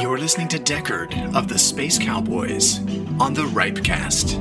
You're listening to Deckard of the Space Cowboys on the Ripecast.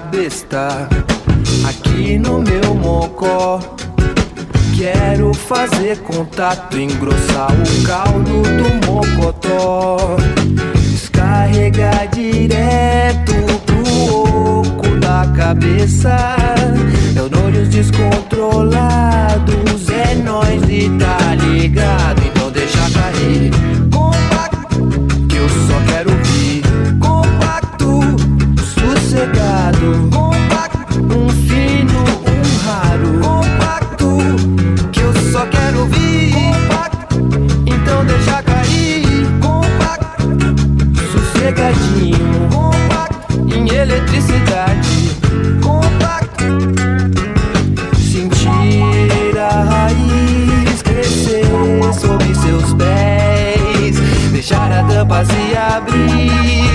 besta aqui no meu mocó. Quero fazer contato, engrossar o caldo do mocotó. Descarregar direto pro oco da cabeça. Neurônios descontrolados, é nós e tá ligado, então deixa cair. abrir.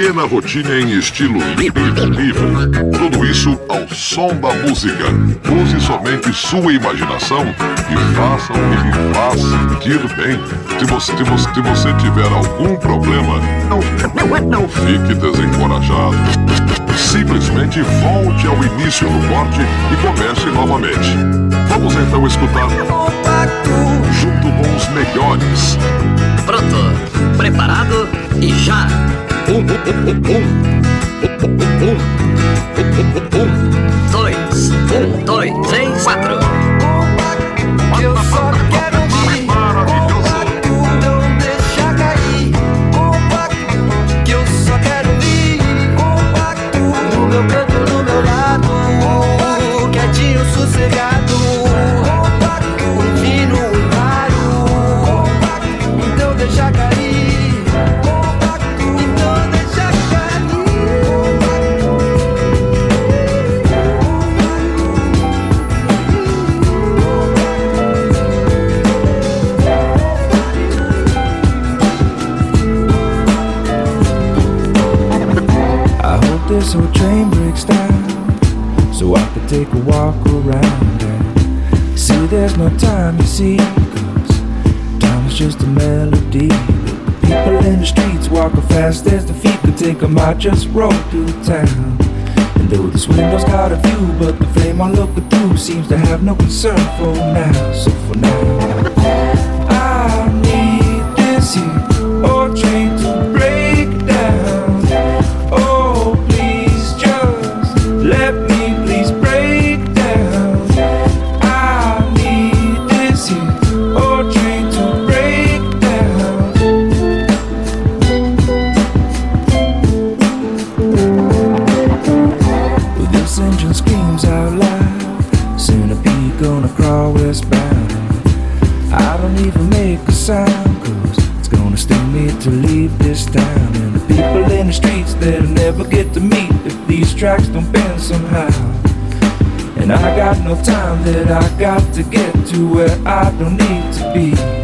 pequena rotina em estilo livre. Tudo isso ao som da música. Use somente sua imaginação e faça o que lhe faz sentir bem. Se você, se você, se você tiver algum problema, não, não fique desencorajado. Simplesmente volte ao início do corte e comece novamente. Vamos então escutar junto com os melhores. Pronto, preparado e já! Um, dois, um, dois, três, quatro. I just rode through town. And though this window's got a view, but the flame I'm looking through seems to have no concern for now. So for now, I need this here. no time that I got to get to where I don't need to be.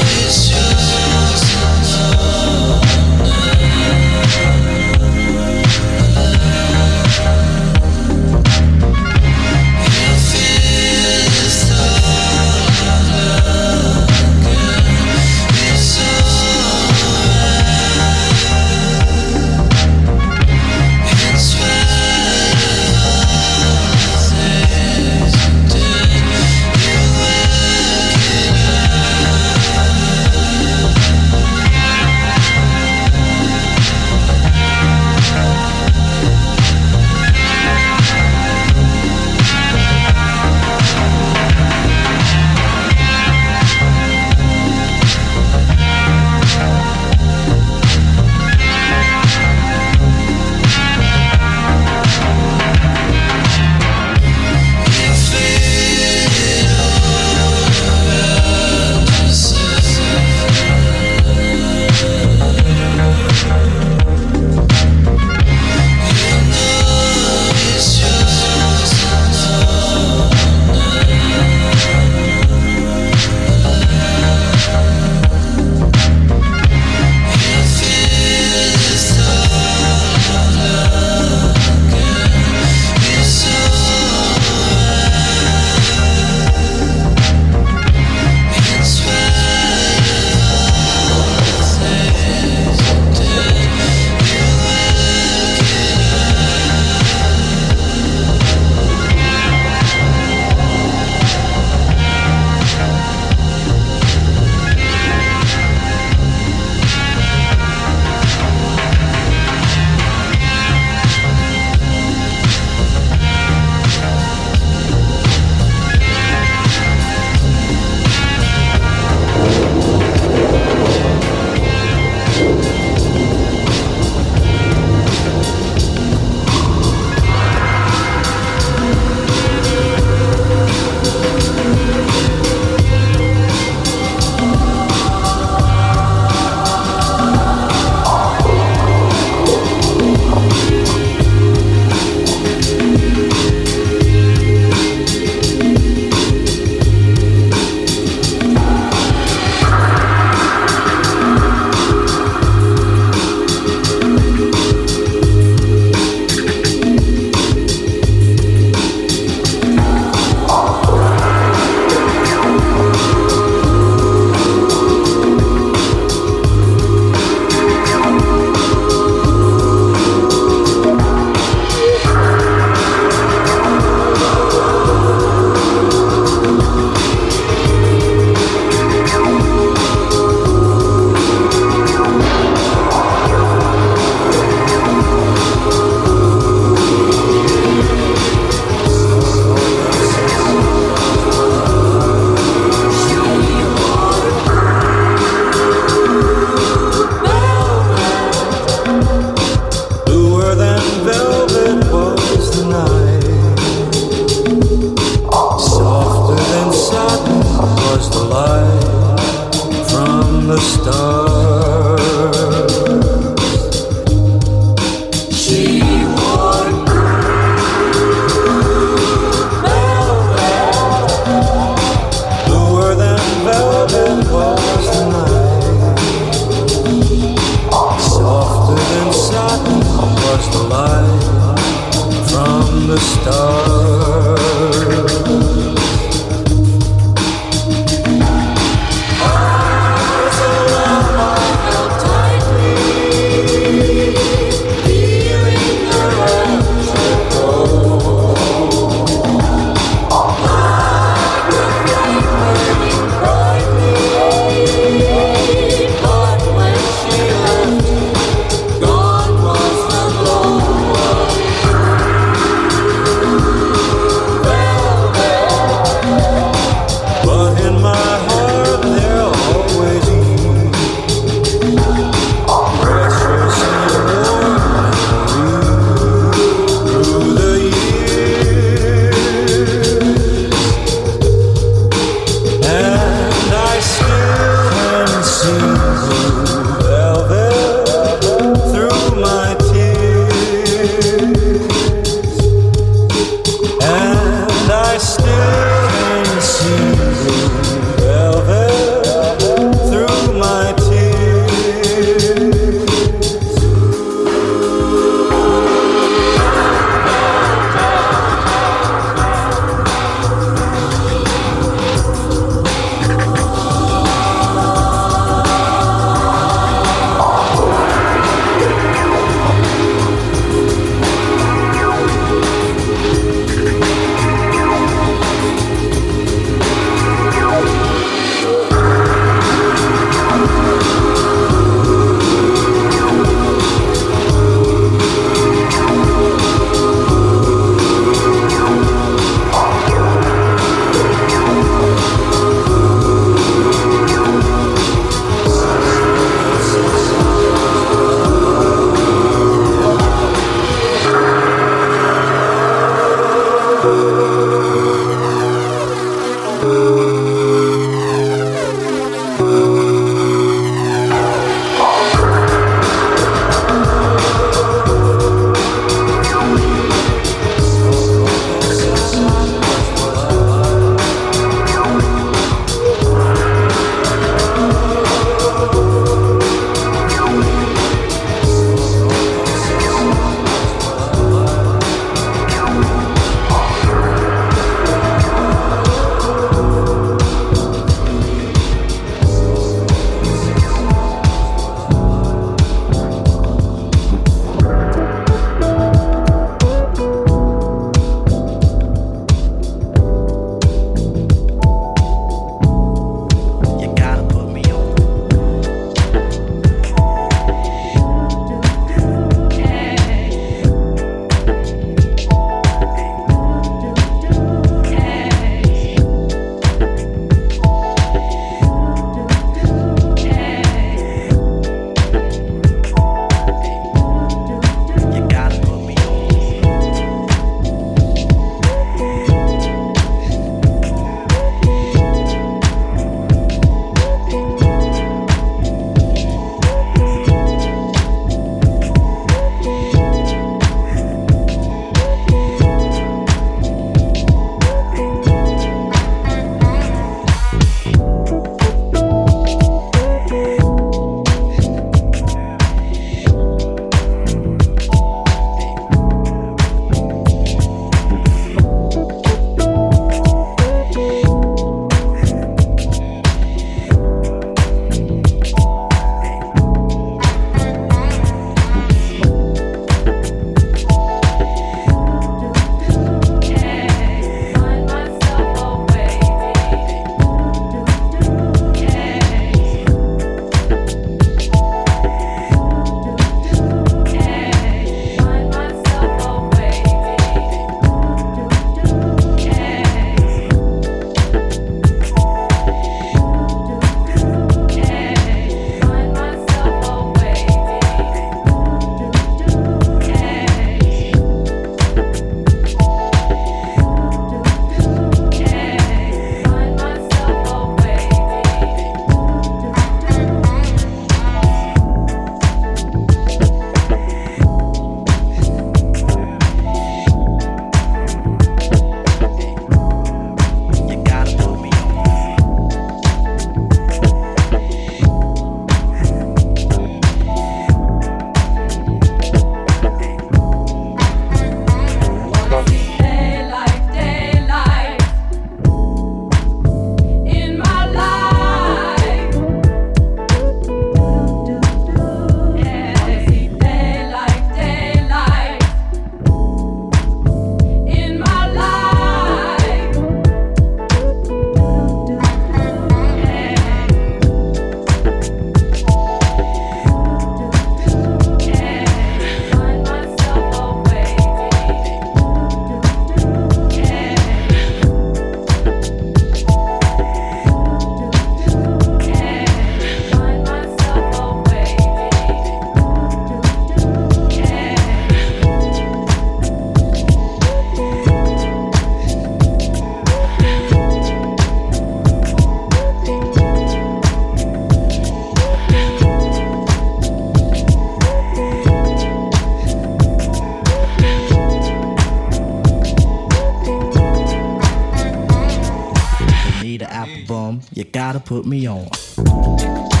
bum, you gotta put me on.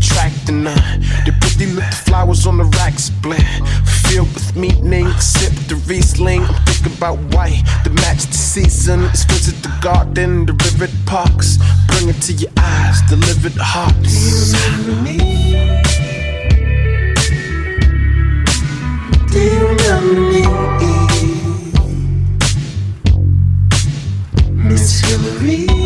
Attracting her. The pretty little flowers on the rack split. Filled with meaning, sip the Riesling. I'm thinking about white, the match the season. Let's visit the garden, the river parks. Bring it to your eyes, deliver the hearts. Do you remember me? Miss Hillary?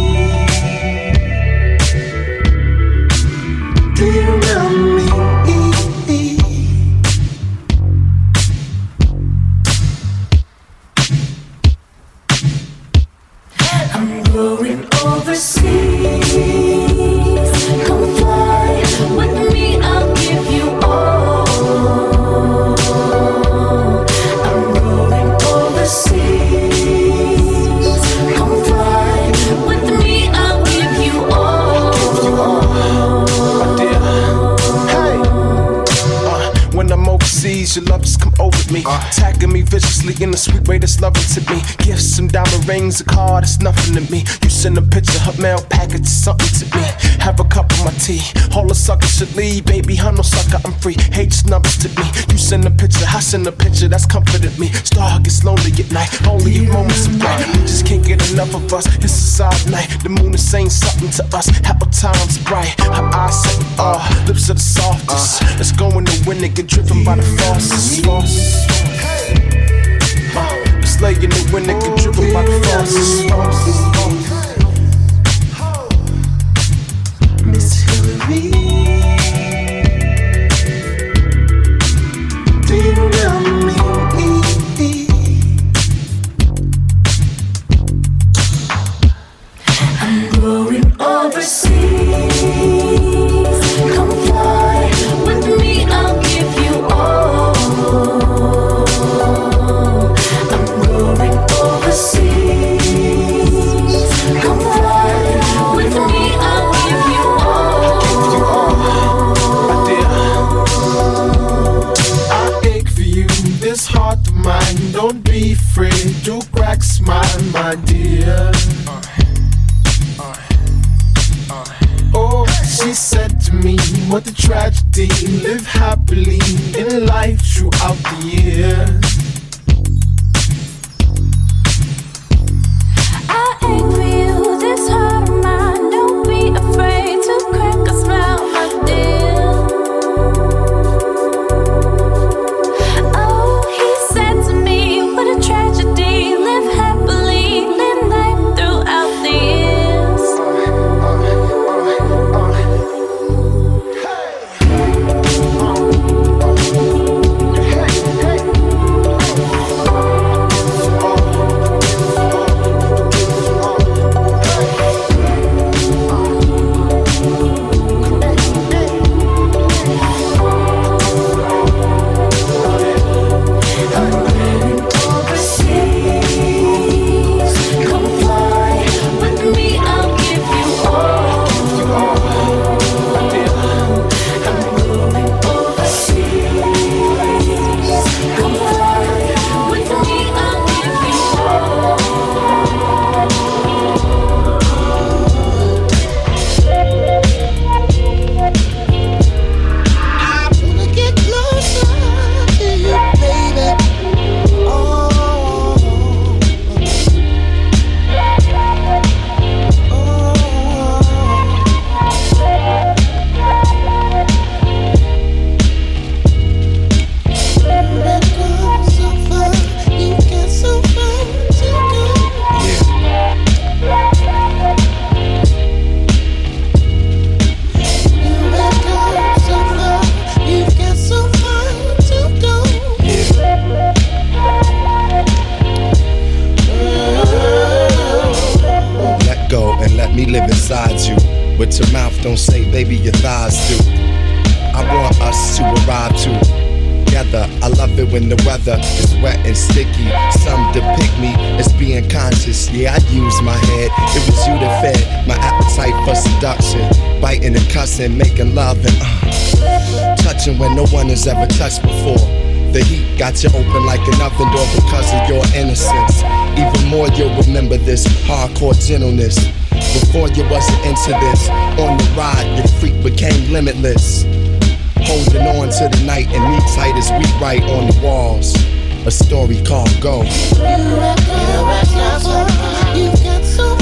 Viciously in a sweet way that's loving to me. Gifts, some diamond rings, a car that's nothing to me. You send a picture, her mail package, something to me. Have a cup of my tea. All the suckers should leave, baby. I'm no sucker, I'm free. Hate just numbers to me. You send a picture, I send a picture that's comforted me. Star gets lonely at night, only if moments are bright. We just can't get enough of us. It's a side night. The moon is saying something to us. Apple time's bright. Her eyes say, uh, lips are the softest. Let's go in the wind and get driven by the faucets. faucets. Uh, Let's lay in the wind and get driven what a tragedy. Live happily in life throughout the years. Like an oven door because of your innocence. Even more, you'll remember this hardcore gentleness. Before you wasn't into this. On the ride, your freak became limitless. Holding on to the night and me tight as we write on the walls. A story called Go. You so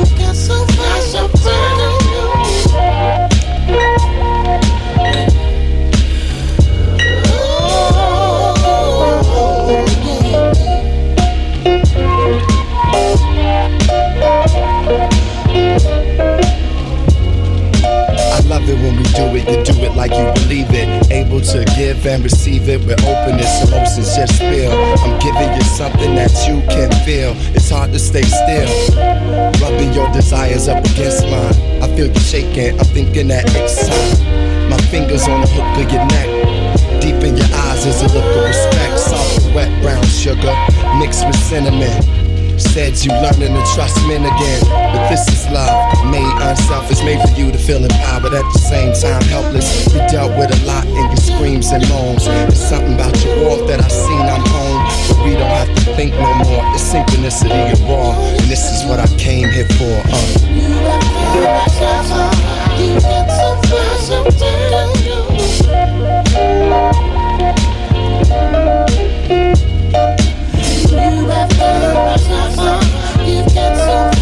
much I'm telling I we do it, you do it like you believe it. Able to give and receive it with openness, emotions just spill. I'm giving you something that you can feel. It's hard to stay still. Rubbing your desires up against mine. I feel you shaking, I'm thinking that it's time. My fingers on the hook of your neck. Deep in your eyes is a look of respect. Soft, wet brown sugar mixed with cinnamon. Said you learning to trust men again. But this is love, made unselfish, made for you to feel empowered at the same time helpless. You dealt with a lot in your screams and moans. It's something about your walk that I seen I'm home. But we don't have to think no more. It's synchronicity and raw. And this is what I came here for. Uh. you. You have done You got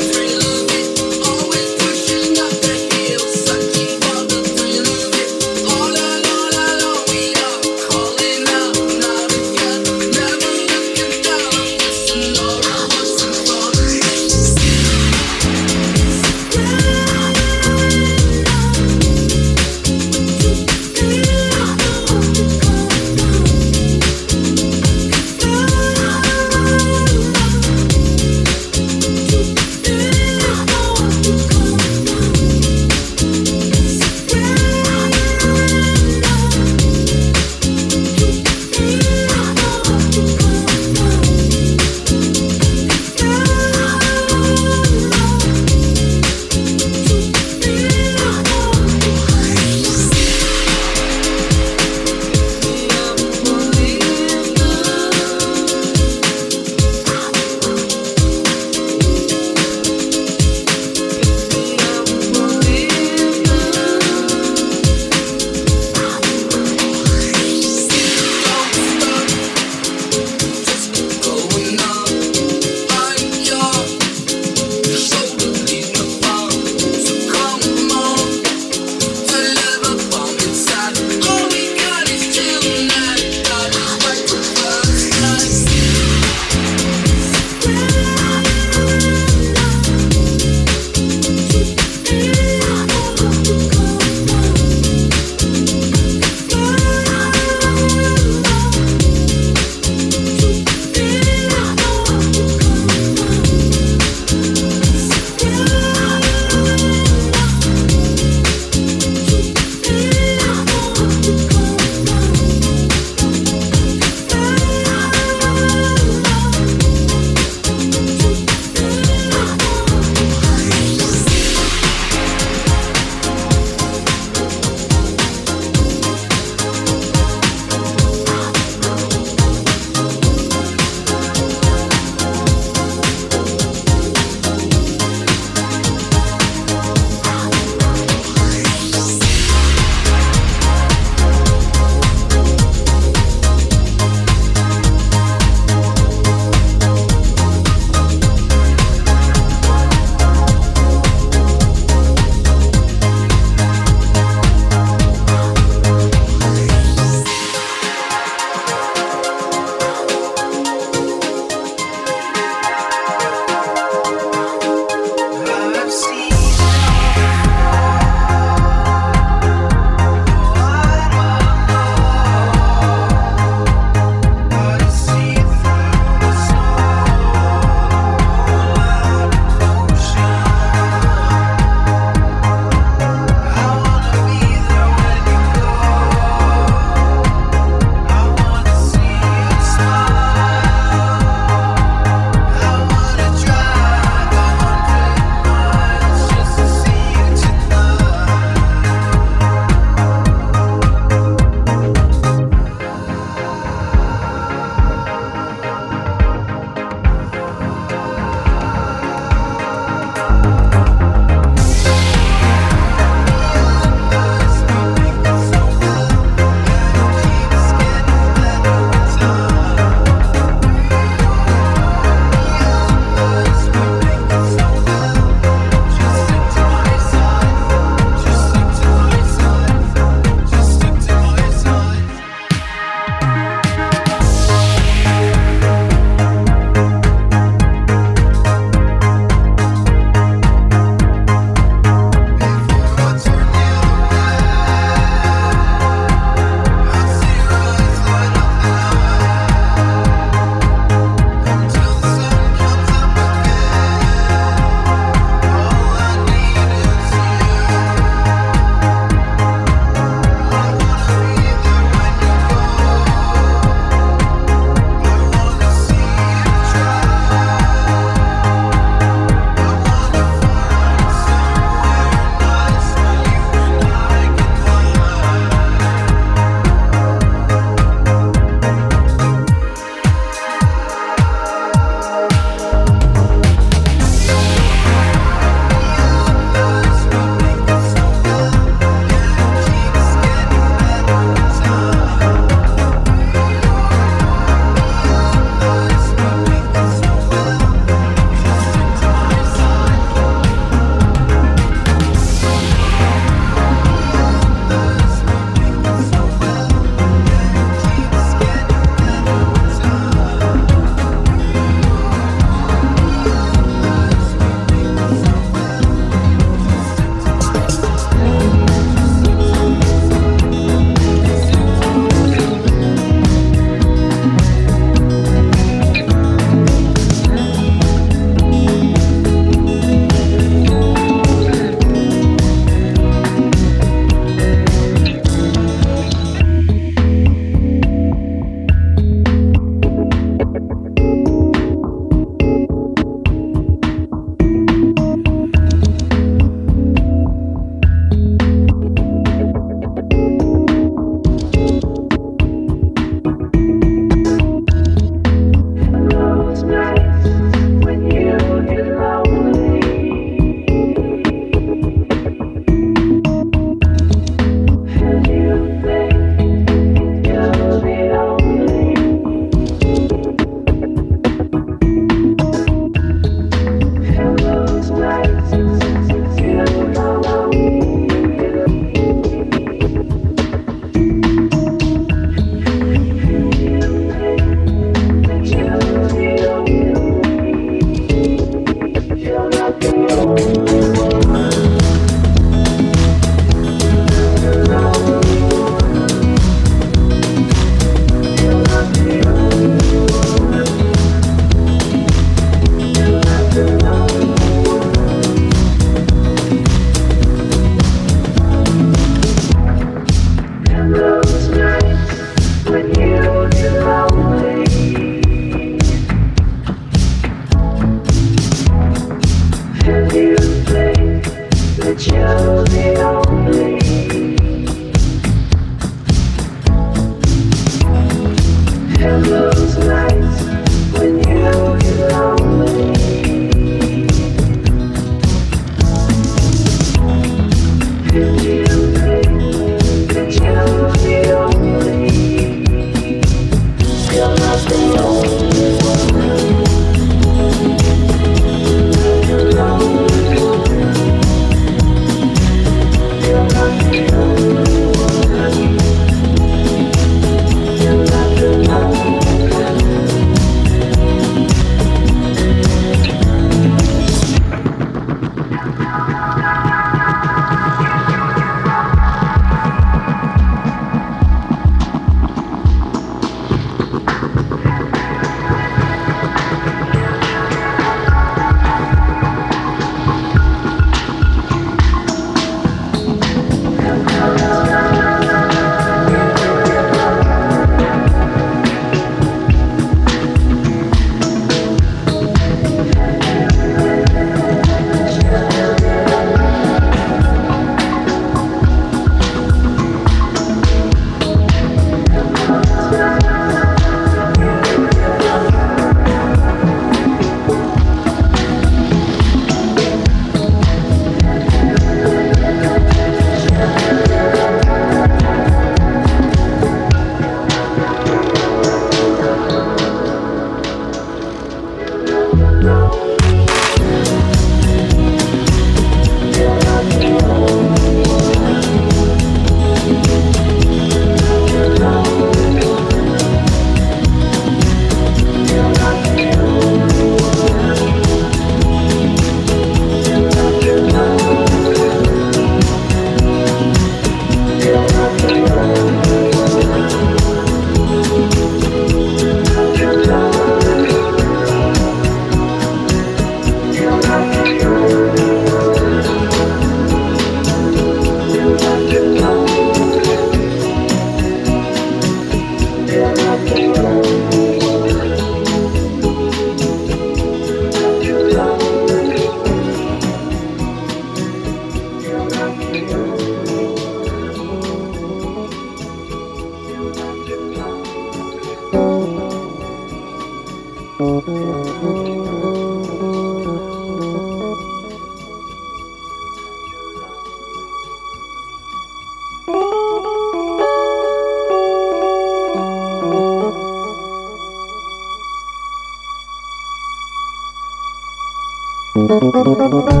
Thank.